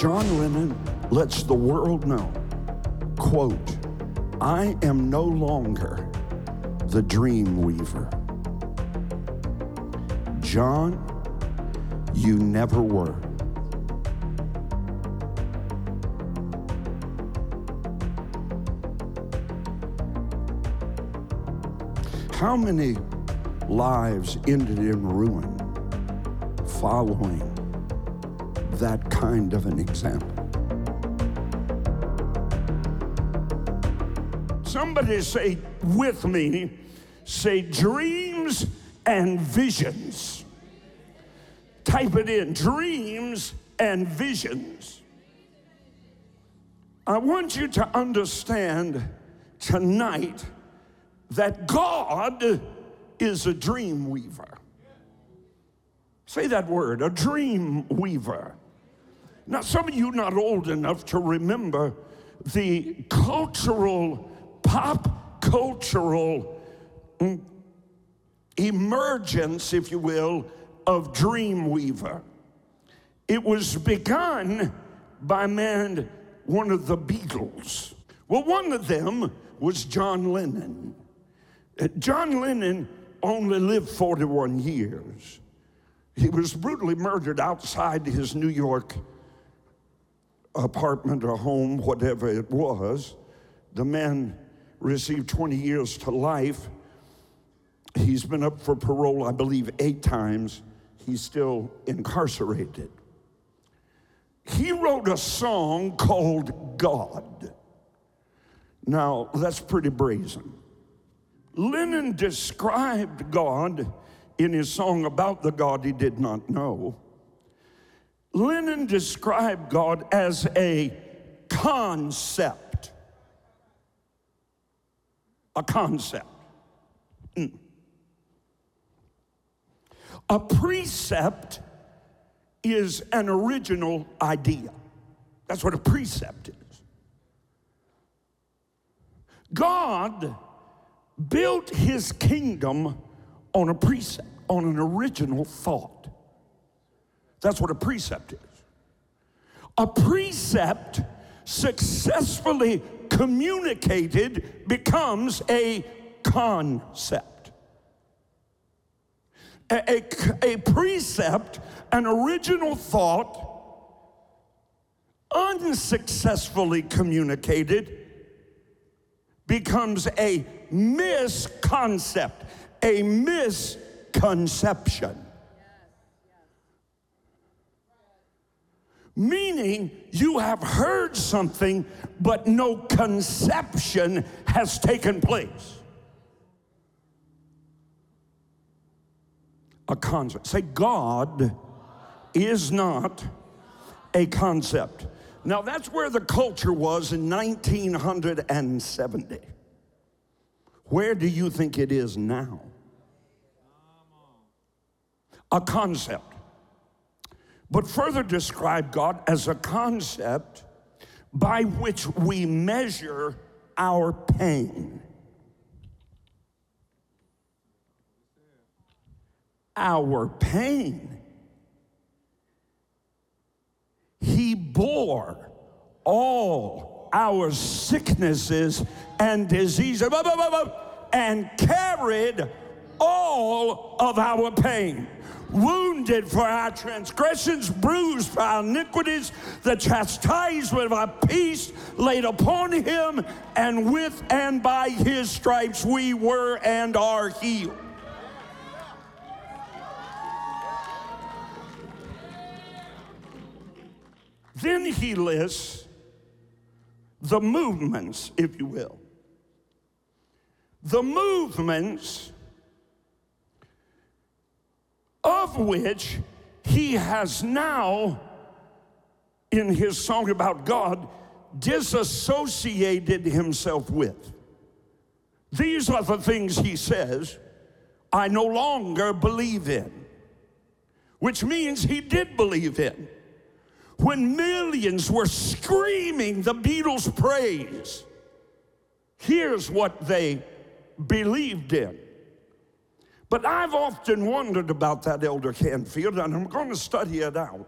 John Lennon lets the world know, quote, I am no longer the dream weaver. John, you never were. How many lives ended in ruin following that kind of an example? Somebody say with me, say dreams and visions. Type it in dreams and visions. I want you to understand tonight that God is a dream weaver. Say that word, a dream weaver. Now, some of you not old enough to remember the cultural, pop cultural mm, emergence, if you will, of Dreamweaver. It was begun by man, one of the Beatles. Well, one of them was John Lennon. Uh, John Lennon only lived 41 years. He was brutally murdered outside his New York apartment or home, whatever it was. The man received 20 years to life. He's been up for parole, I believe, eight times. He's still incarcerated. He wrote a song called God. Now, that's pretty brazen. Lennon described God in his song about the God he did not know. Lennon described God as a concept. A concept. Mm. A precept is an original idea. That's what a precept is. God built his kingdom on a precept, on an original thought. That's what a precept is. A precept successfully communicated becomes a concept. A, a, a, precept, an original thought, unsuccessfully communicated, becomes a misconcept, a misconception. Meaning, you have heard something, but no conception has taken place. A concept. Say, God is not a concept. Now, that's where the culture was in 1970. Where do you think it is now? A concept. But further describe God as a concept by which we measure our pain. Our pain He bore all our sicknesses and diseases and carried all of our pain. Wounded for our transgressions, bruised for our iniquities, the chastisement of our peace laid upon him, and with and by his stripes we were and are healed. Then he lists the movements, if you will. The movements of which he has now, in his song about God, disassociated himself with. These are the things he says, I no longer believe in, which means he did believe in when millions were screaming the Beatles' praise, here's what they believed in. But I've often wondered about that, Elder Canfield, and I'm going to study it out.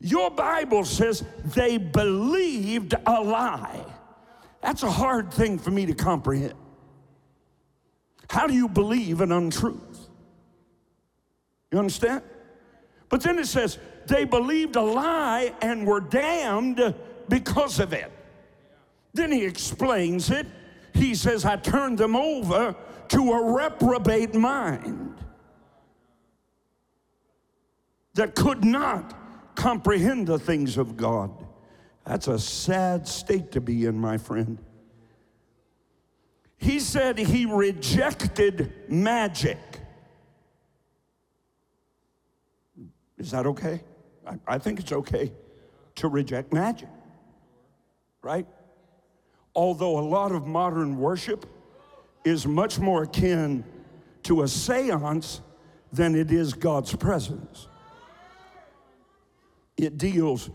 Your Bible says they believed a lie. That's a hard thing for me to comprehend. How do you believe an untruth? You understand? But then it says they believed a lie and were damned because of it. Then he explains it. He says, I turned them over to a reprobate mind that could not comprehend the things of God. That's a sad state to be in, my friend. He said he rejected magic. Is that okay? I, I think it's okay to reject magic, right? Although a lot of modern worship is much more akin to a seance than it is God's presence. It deals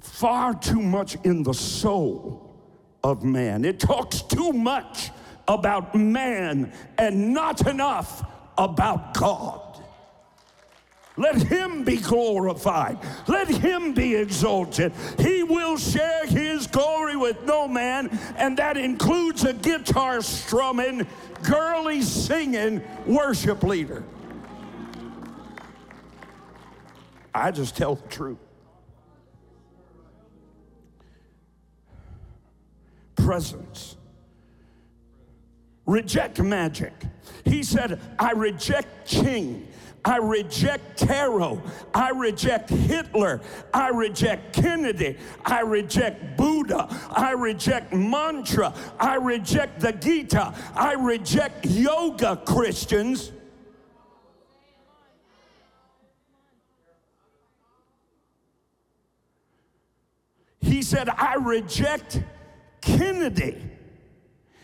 far too much in the soul of man. It talks too much about man and not enough about God. Let him be glorified. Let him be exalted. He will share his glory with no man, and that includes a guitar strumming, girly singing worship leader. I just tell the truth. Presence reject magic. He said, I reject Ching. I reject tarot. I reject Hitler. I reject Kennedy. I reject Buddha. I reject mantra. I reject the Gita. I reject yoga Christians. He said, I reject Kennedy.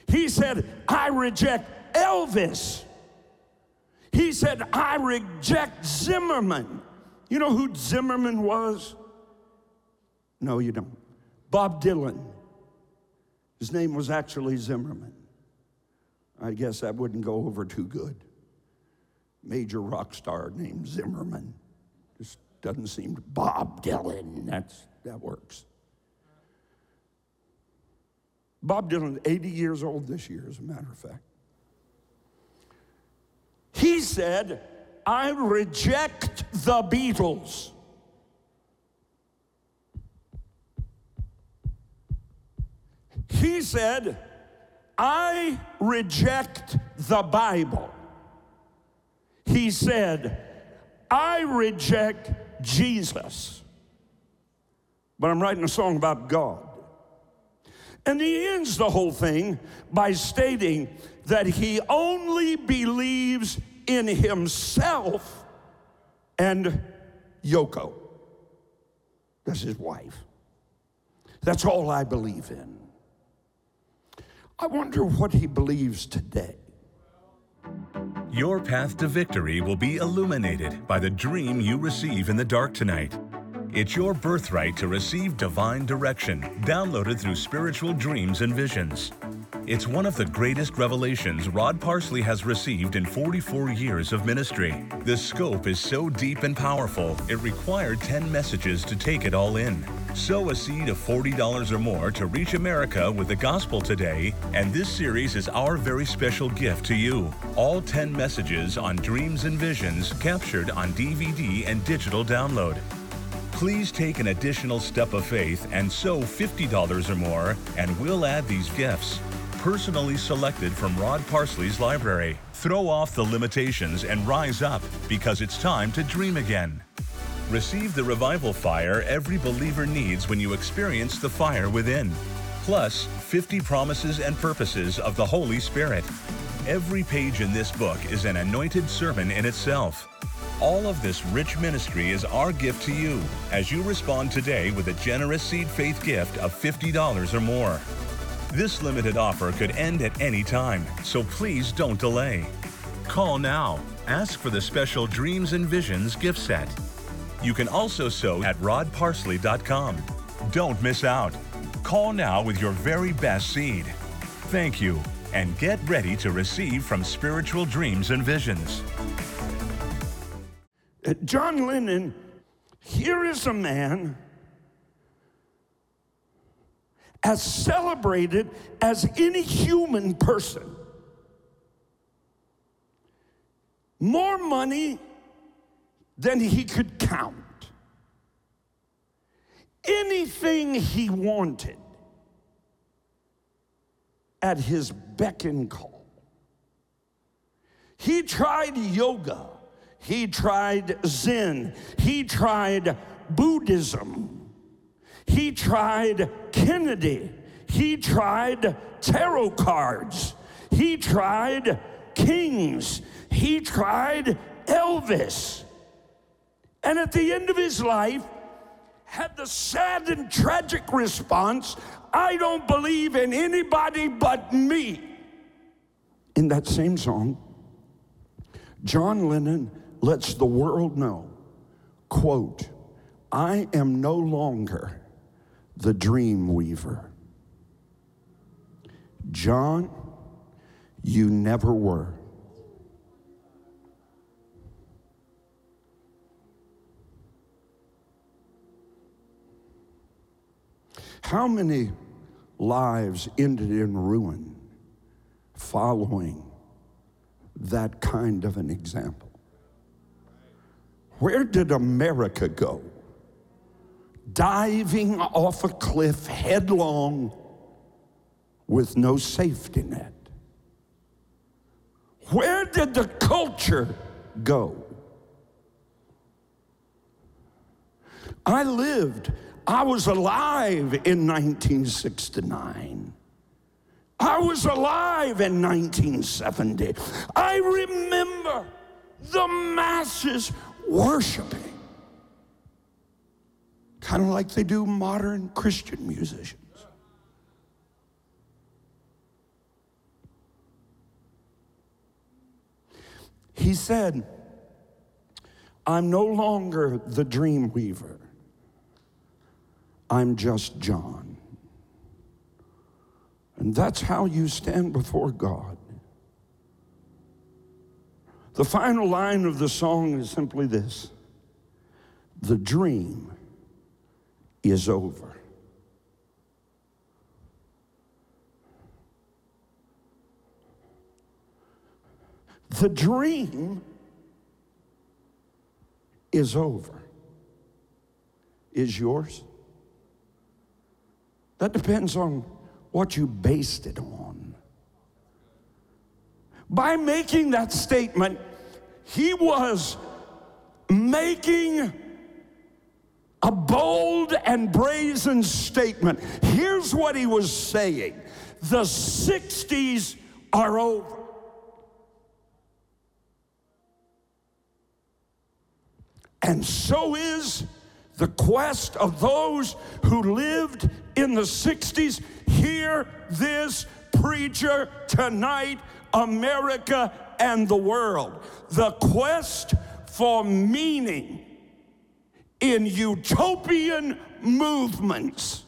He said, I reject Elvis. He said, I reject Zimmerman. You know who Zimmerman was? No, you don't. Bob Dylan. His name was actually Zimmerman. I guess that wouldn't go over too good. Major rock star named Zimmerman. Just doesn't seem to Bob Dylan. That's that works. Bob Dylan, 80 years old this year, as a matter of fact. He said, I reject the Beatles. He said, I reject the Bible. He said, I reject Jesus. But I'm writing a song about God. And he ends the whole thing by stating that he only believes in himself and Yoko. That's his wife. That's all I believe in. I wonder what he believes today. Your path to victory will be illuminated by the dream you receive in the dark tonight. It's your birthright to receive divine direction, downloaded through spiritual dreams and visions. It's one of the greatest revelations Rod Parsley has received in 44 years of ministry. The scope is so deep and powerful, it required 10 messages to take it all in. Sow a seed of $40 or more to reach America with the gospel today, and this series is our very special gift to you. All 10 messages on dreams and visions captured on DVD and digital download. Please take an additional step of faith and sow $50 or more, and we'll add these gifts. Personally selected from Rod Parsley's library. Throw off the limitations and rise up because it's time to dream again. Receive the revival fire every believer needs when you experience the fire within. Plus, 50 promises and purposes of the Holy Spirit. Every page in this book is an anointed sermon in itself. All of this rich ministry is our gift to you as you respond today with a generous seed faith gift of $50 or more. This limited offer could end at any time, so please don't delay. Call now. Ask for the special Dreams and Visions gift set. You can also sow at rodparsley.com. Don't miss out. Call now with your very best seed. Thank you, and get ready to receive from Spiritual Dreams and Visions. John Lennon Here is a man as celebrated as any human person. More money than he could count. Anything he wanted at his beck and call. He tried yoga. He tried Zen. He tried Buddhism. He tried Kennedy. He tried tarot cards. He tried kings. He tried Elvis. And at the end of his life, had the sad and tragic response I don't believe in anybody but me. In that same song, John Lennon lets the world know, quote, I am no longer the dream weaver. John, you never were. How many lives ended in ruin following that kind of an example? Where did America go? Diving off a cliff headlong with no safety net. Where did the culture go? I lived I was alive in 1969. I was alive in 1970. I remember the masses worshiping, kind of like they do modern Christian musicians. He said, I'm no longer the dream weaver. I'm just John. And that's how you stand before God. The final line of the song is simply this The dream is over. The dream is over. Is yours? That depends on what you based it on. By making that statement, he was making a bold and brazen statement. Here's what he was saying the 60s are over. And so is the quest of those who lived in the 60s. Hear this preacher tonight, America and the world. The quest for meaning in utopian movements.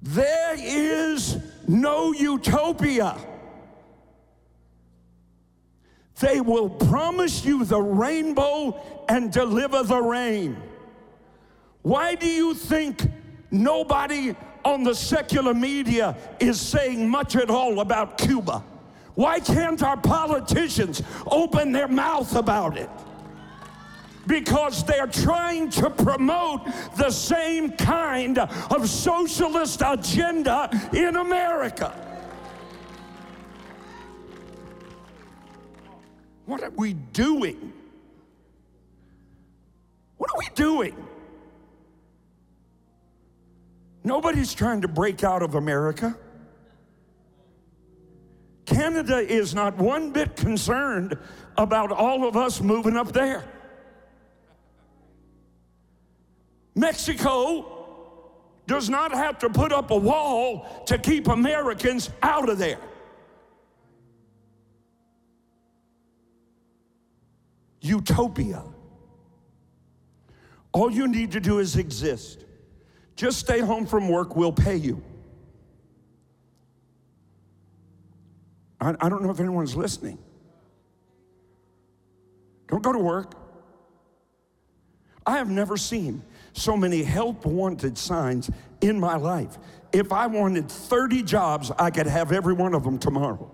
There is no utopia. They will promise you the rainbow and deliver the rain. Why do you think nobody on the secular media is saying much at all about Cuba? Why can't our politicians open their mouth about it? Because they're trying to promote the same kind of socialist agenda in America. What are we doing? What are we doing? Nobody's trying to break out of America. Canada is not one bit concerned about all of us moving up there. Mexico does not have to put up a wall to keep Americans out of there. utopia. All you need to do is exist. Just stay home from work, we'll pay you. I, I don't know if anyone's listening. Don't go to work. I have never seen so many help wanted signs in my life. If I wanted 30 jobs, I could have every one of them tomorrow.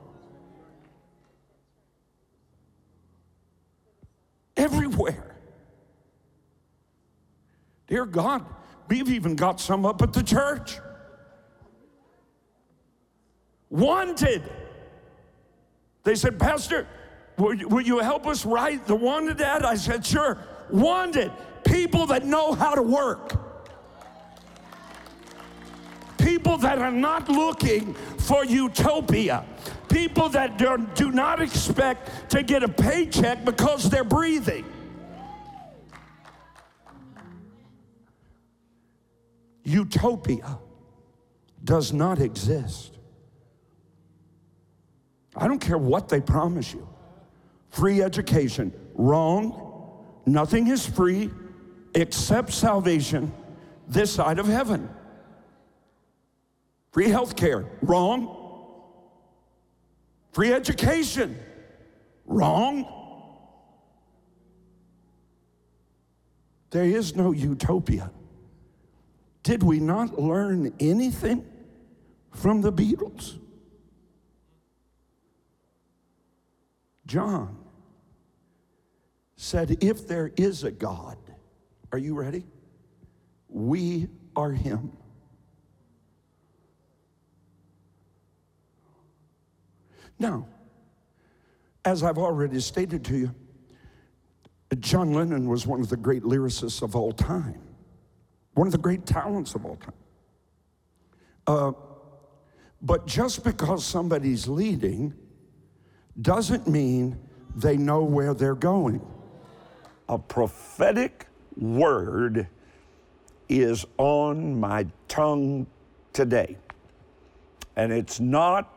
Everywhere. Dear God, we've even got some up at the church. Wanted. They said, Pastor, will you, will you help us write the wanted ad? I said, Sure. Wanted people that know how to work. People that are not looking for utopia. People that do, do not expect to get a paycheck because they're breathing. Utopia does not exist. I don't care what they promise you. Free education, wrong. Nothing is free except salvation this side of heaven. Free health care, wrong. Free education, wrong. There is no utopia. Did we not learn anything from the Beatles? John said, If there is a God, are you ready? We are Him. Now, as I've already stated to you, John Lennon was one of the great lyricists of all time, one of the great talents of all time. Uh, but just because somebody's leading doesn't mean they know where they're going. A prophetic word is on my tongue today. And it's not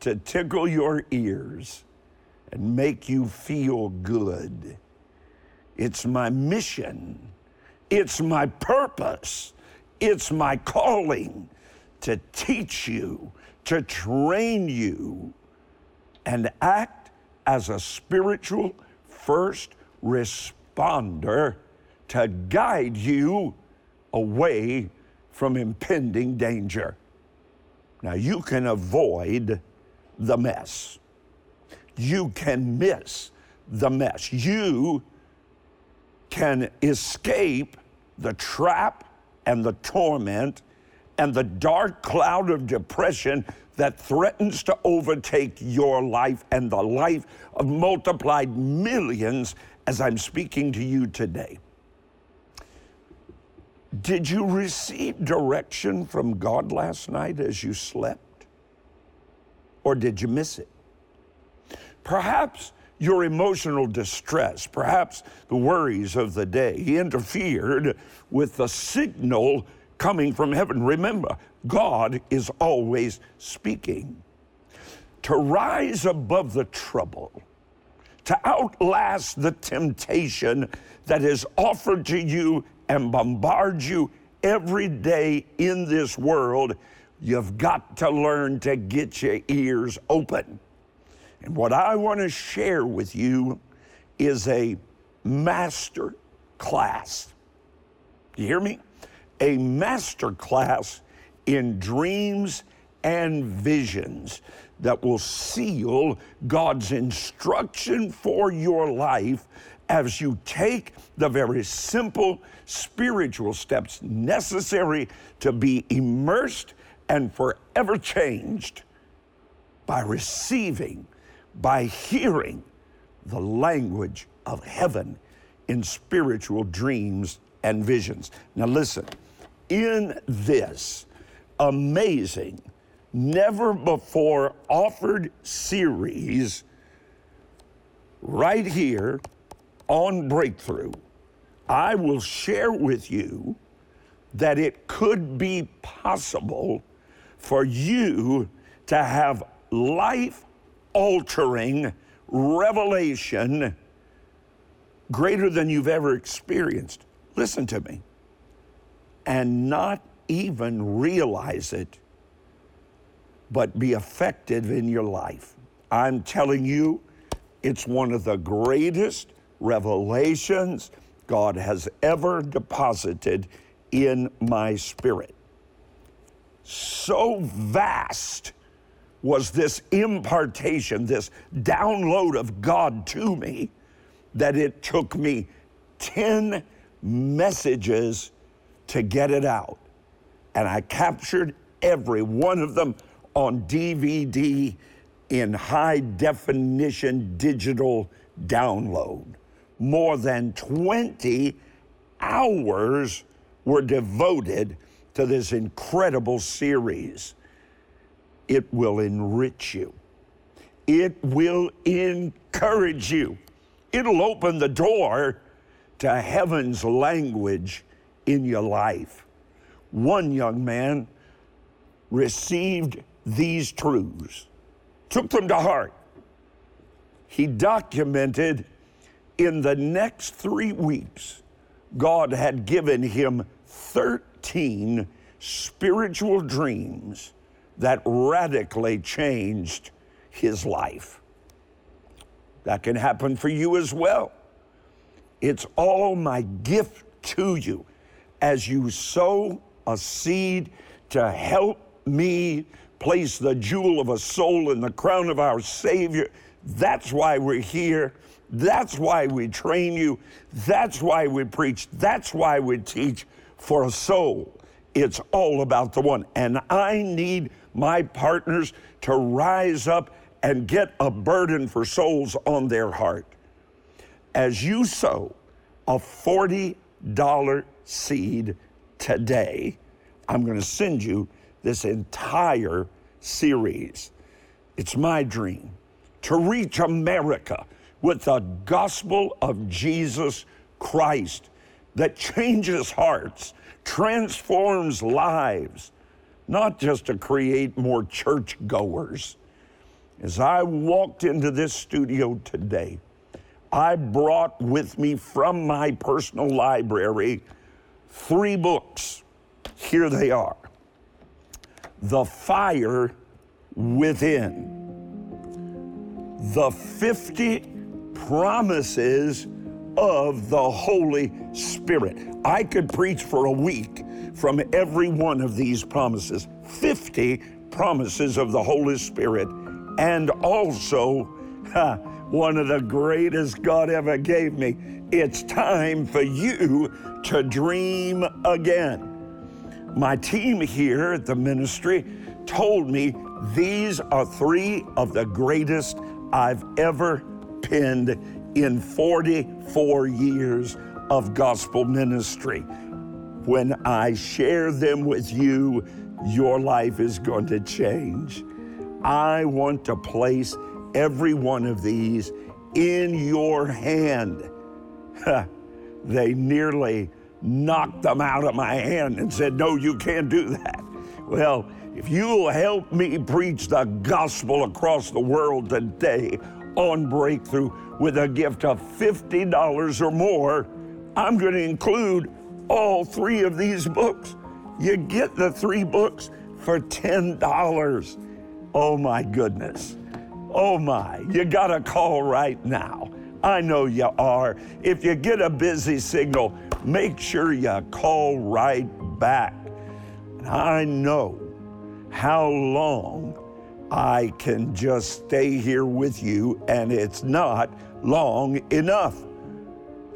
to tickle your ears and make you feel good. It's my mission. It's my purpose. It's my calling to teach you, to train you, and act as a spiritual first responder to guide you away from impending danger. Now, you can avoid the mess. You can miss the mess. You can escape the trap and the torment and the dark cloud of depression that threatens to overtake your life and the life of multiplied millions as I'm speaking to you today. Did you receive direction from God last night as you slept? Or did you miss it? Perhaps your emotional distress, perhaps the worries of the day He interfered with the signal coming from heaven. Remember, God is always speaking. To rise above the trouble, to outlast the temptation that is offered to you and bombards you every day in this world, you've got to learn to get your ears open. And what I want to share with you is a master class. Do you hear me? A master class in dreams and visions that will seal God's instruction for your life as you take the very simple spiritual steps necessary to be immersed and forever changed by receiving, by hearing the language of heaven in spiritual dreams and visions. Now, listen, in this amazing, never before offered series, right here on Breakthrough, I will share with you that it could be possible for you to have life altering revelation greater than you've ever experienced. Listen to me. And not even realize it, but be effective in your life. I'm telling you, It's one of the greatest revelations God has ever deposited in my spirit. So vast was this impartation, this download of God to me, that it took me 10 messages to get it out. And I captured every one of them on DVD in high definition digital download. More than 20 hours were devoted to this incredible series. It will enrich you, it will encourage you, it'll open the door to heaven's language in your life. One young man received these truths, took them to heart. He documented in the next three weeks, God had given him 13 spiritual dreams that radically changed his life. That can happen for you as well. It's all my gift to you as you sow a seed to help me place the jewel of a soul in the crown of our Savior. That's why we're here. That's why we train you. That's why we preach. That's why we teach for a soul. It's all about the one. And I need my partners to rise up and get a burden for souls on their heart. As you sow a $40 seed today, I'm going to send you this entire series. It's my dream to reach America with the gospel of Jesus Christ that changes hearts, transforms lives, not just to create more church goers. As I walked into this studio today, I brought with me from my personal library three books. Here they are The Fire Within, The 50 Promises of the Holy Spirit. I could preach for a week from every one of these promises 50 promises of the Holy Spirit, and also ha, one of the greatest God ever gave me. It's time for you to dream again. My team here at the ministry told me these are three of the greatest I've ever penned in 44 years of gospel ministry. When I share them with you, your life is going to change. I want to place every one of these in your hand. they nearly knocked them out of my hand and said, No, you can't do that. Well, if you'll help me preach the gospel across the world today on breakthrough with a gift of $50 or more, I'm going to include all three of these books. You get the three books for $10. Oh my goodness. Oh my, you got to call right now. I know you are. If you get a busy signal, make sure you call right back. I know how long I can just stay here with you, and it's not long enough.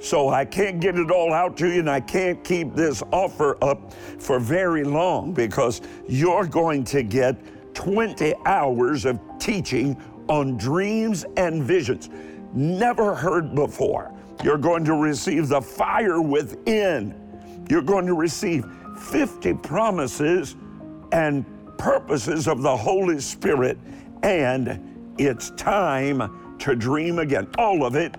So I can't get it all out to you, and I can't keep this offer up for very long because you're going to get 20 hours of teaching on dreams and visions never heard before. You're going to receive the fire within. You're going to receive 50 promises and purposes of the Holy Spirit, and it's time to dream again. All of it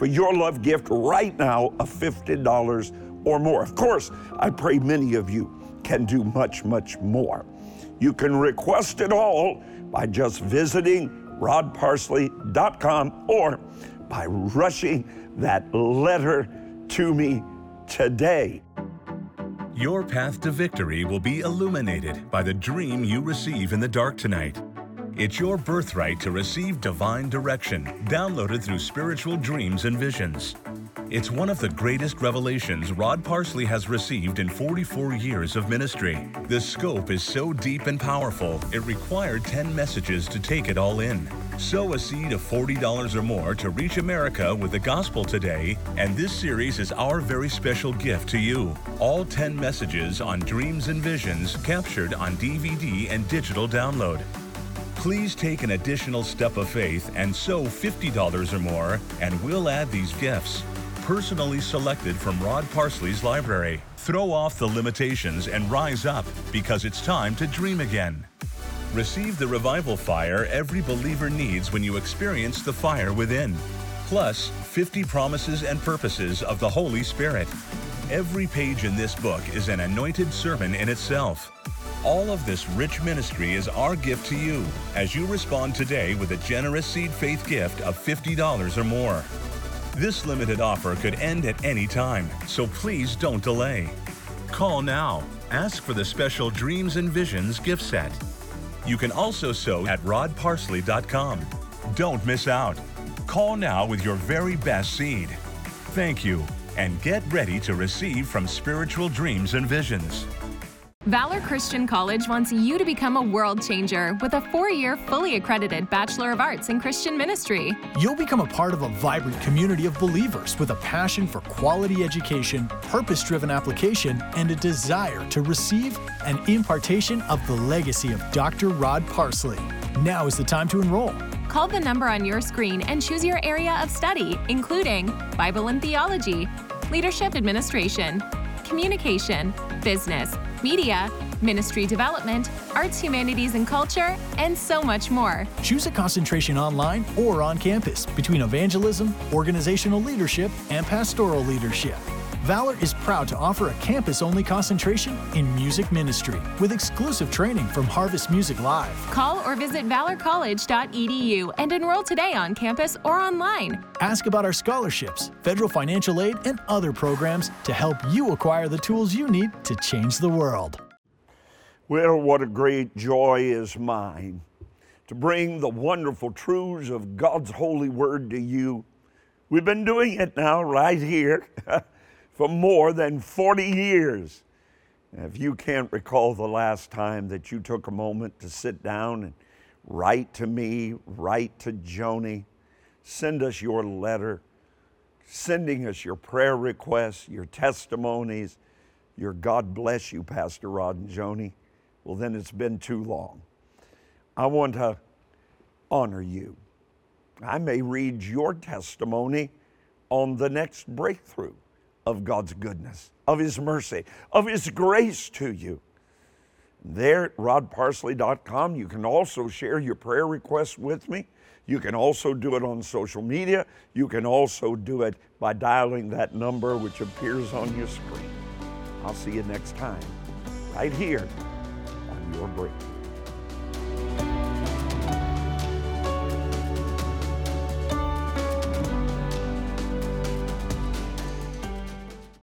for your love gift right now of $50 or more. Of course, I pray many of you can do much, much more. You can request it all by just visiting rodparsley.com or by rushing that letter to me today. Your path to victory will be illuminated by the dream you receive in the dark tonight. It's your birthright to receive divine direction, downloaded through spiritual dreams and visions. It's one of the greatest revelations Rod Parsley has received in 44 years of ministry. The scope is so deep and powerful, it required 10 messages to take it all in. Sow a seed of $40 or more to reach America with the gospel today, and this series is our very special gift to you. All 10 messages on dreams and visions captured on DVD and digital download. Please take an additional step of faith and sow $50 or more, and we'll add these gifts. Personally selected from Rod Parsley's library. Throw off the limitations and rise up because it's time to dream again. Receive the revival fire every believer needs when you experience the fire within. Plus, 50 promises and purposes of the Holy Spirit. Every page in this book is an anointed sermon in itself. All of this rich ministry is our gift to you as you respond today with a generous seed faith gift of $50 or more. This limited offer could end at any time, so please don't delay. Call now. Ask for the special Dreams and Visions gift set. You can also sow at rodparsley.com. Don't miss out. Call now with your very best seed. Thank you, and get ready to receive from spiritual dreams and visions. Valor Christian College wants you to become a world changer with a four year, fully accredited Bachelor of Arts in Christian Ministry. You'll become a part of a vibrant community of believers with a passion for quality education, purpose driven application, and a desire to receive an impartation of the legacy of Dr. Rod Parsley. Now is the time to enroll. Call the number on your screen and choose your area of study, including Bible and Theology, Leadership Administration, Communication, Business, Media, Ministry Development, Arts, Humanities, and Culture, and so much more. Choose a concentration online or on campus between evangelism, organizational leadership, and pastoral leadership. Valor is proud to offer a campus only concentration in music ministry with exclusive training from Harvest Music Live. Call or visit valorcollege.edu and enroll today on campus or online. Ask about our scholarships, federal financial aid, and other programs to help you acquire the tools you need to change the world. Well, what a great joy is mine to bring the wonderful truths of God's holy word to you. We've been doing it now right here for more than 40 years. If you can't recall the last time that you took a moment to sit down and write to me, write to Joni, send us your letter, sending us your prayer requests, your testimonies, your God bless you, Pastor Rod and Joni, well, then it's been too long. I want to honor you. I may read your testimony on the next breakthrough of God's goodness, of His mercy, of His grace to you. There at rodparsley.com, you can also share your prayer requests with me. You can also do it on social media. You can also do it by dialing that number which appears on your screen. I'll see you next time, right here on your breakthrough.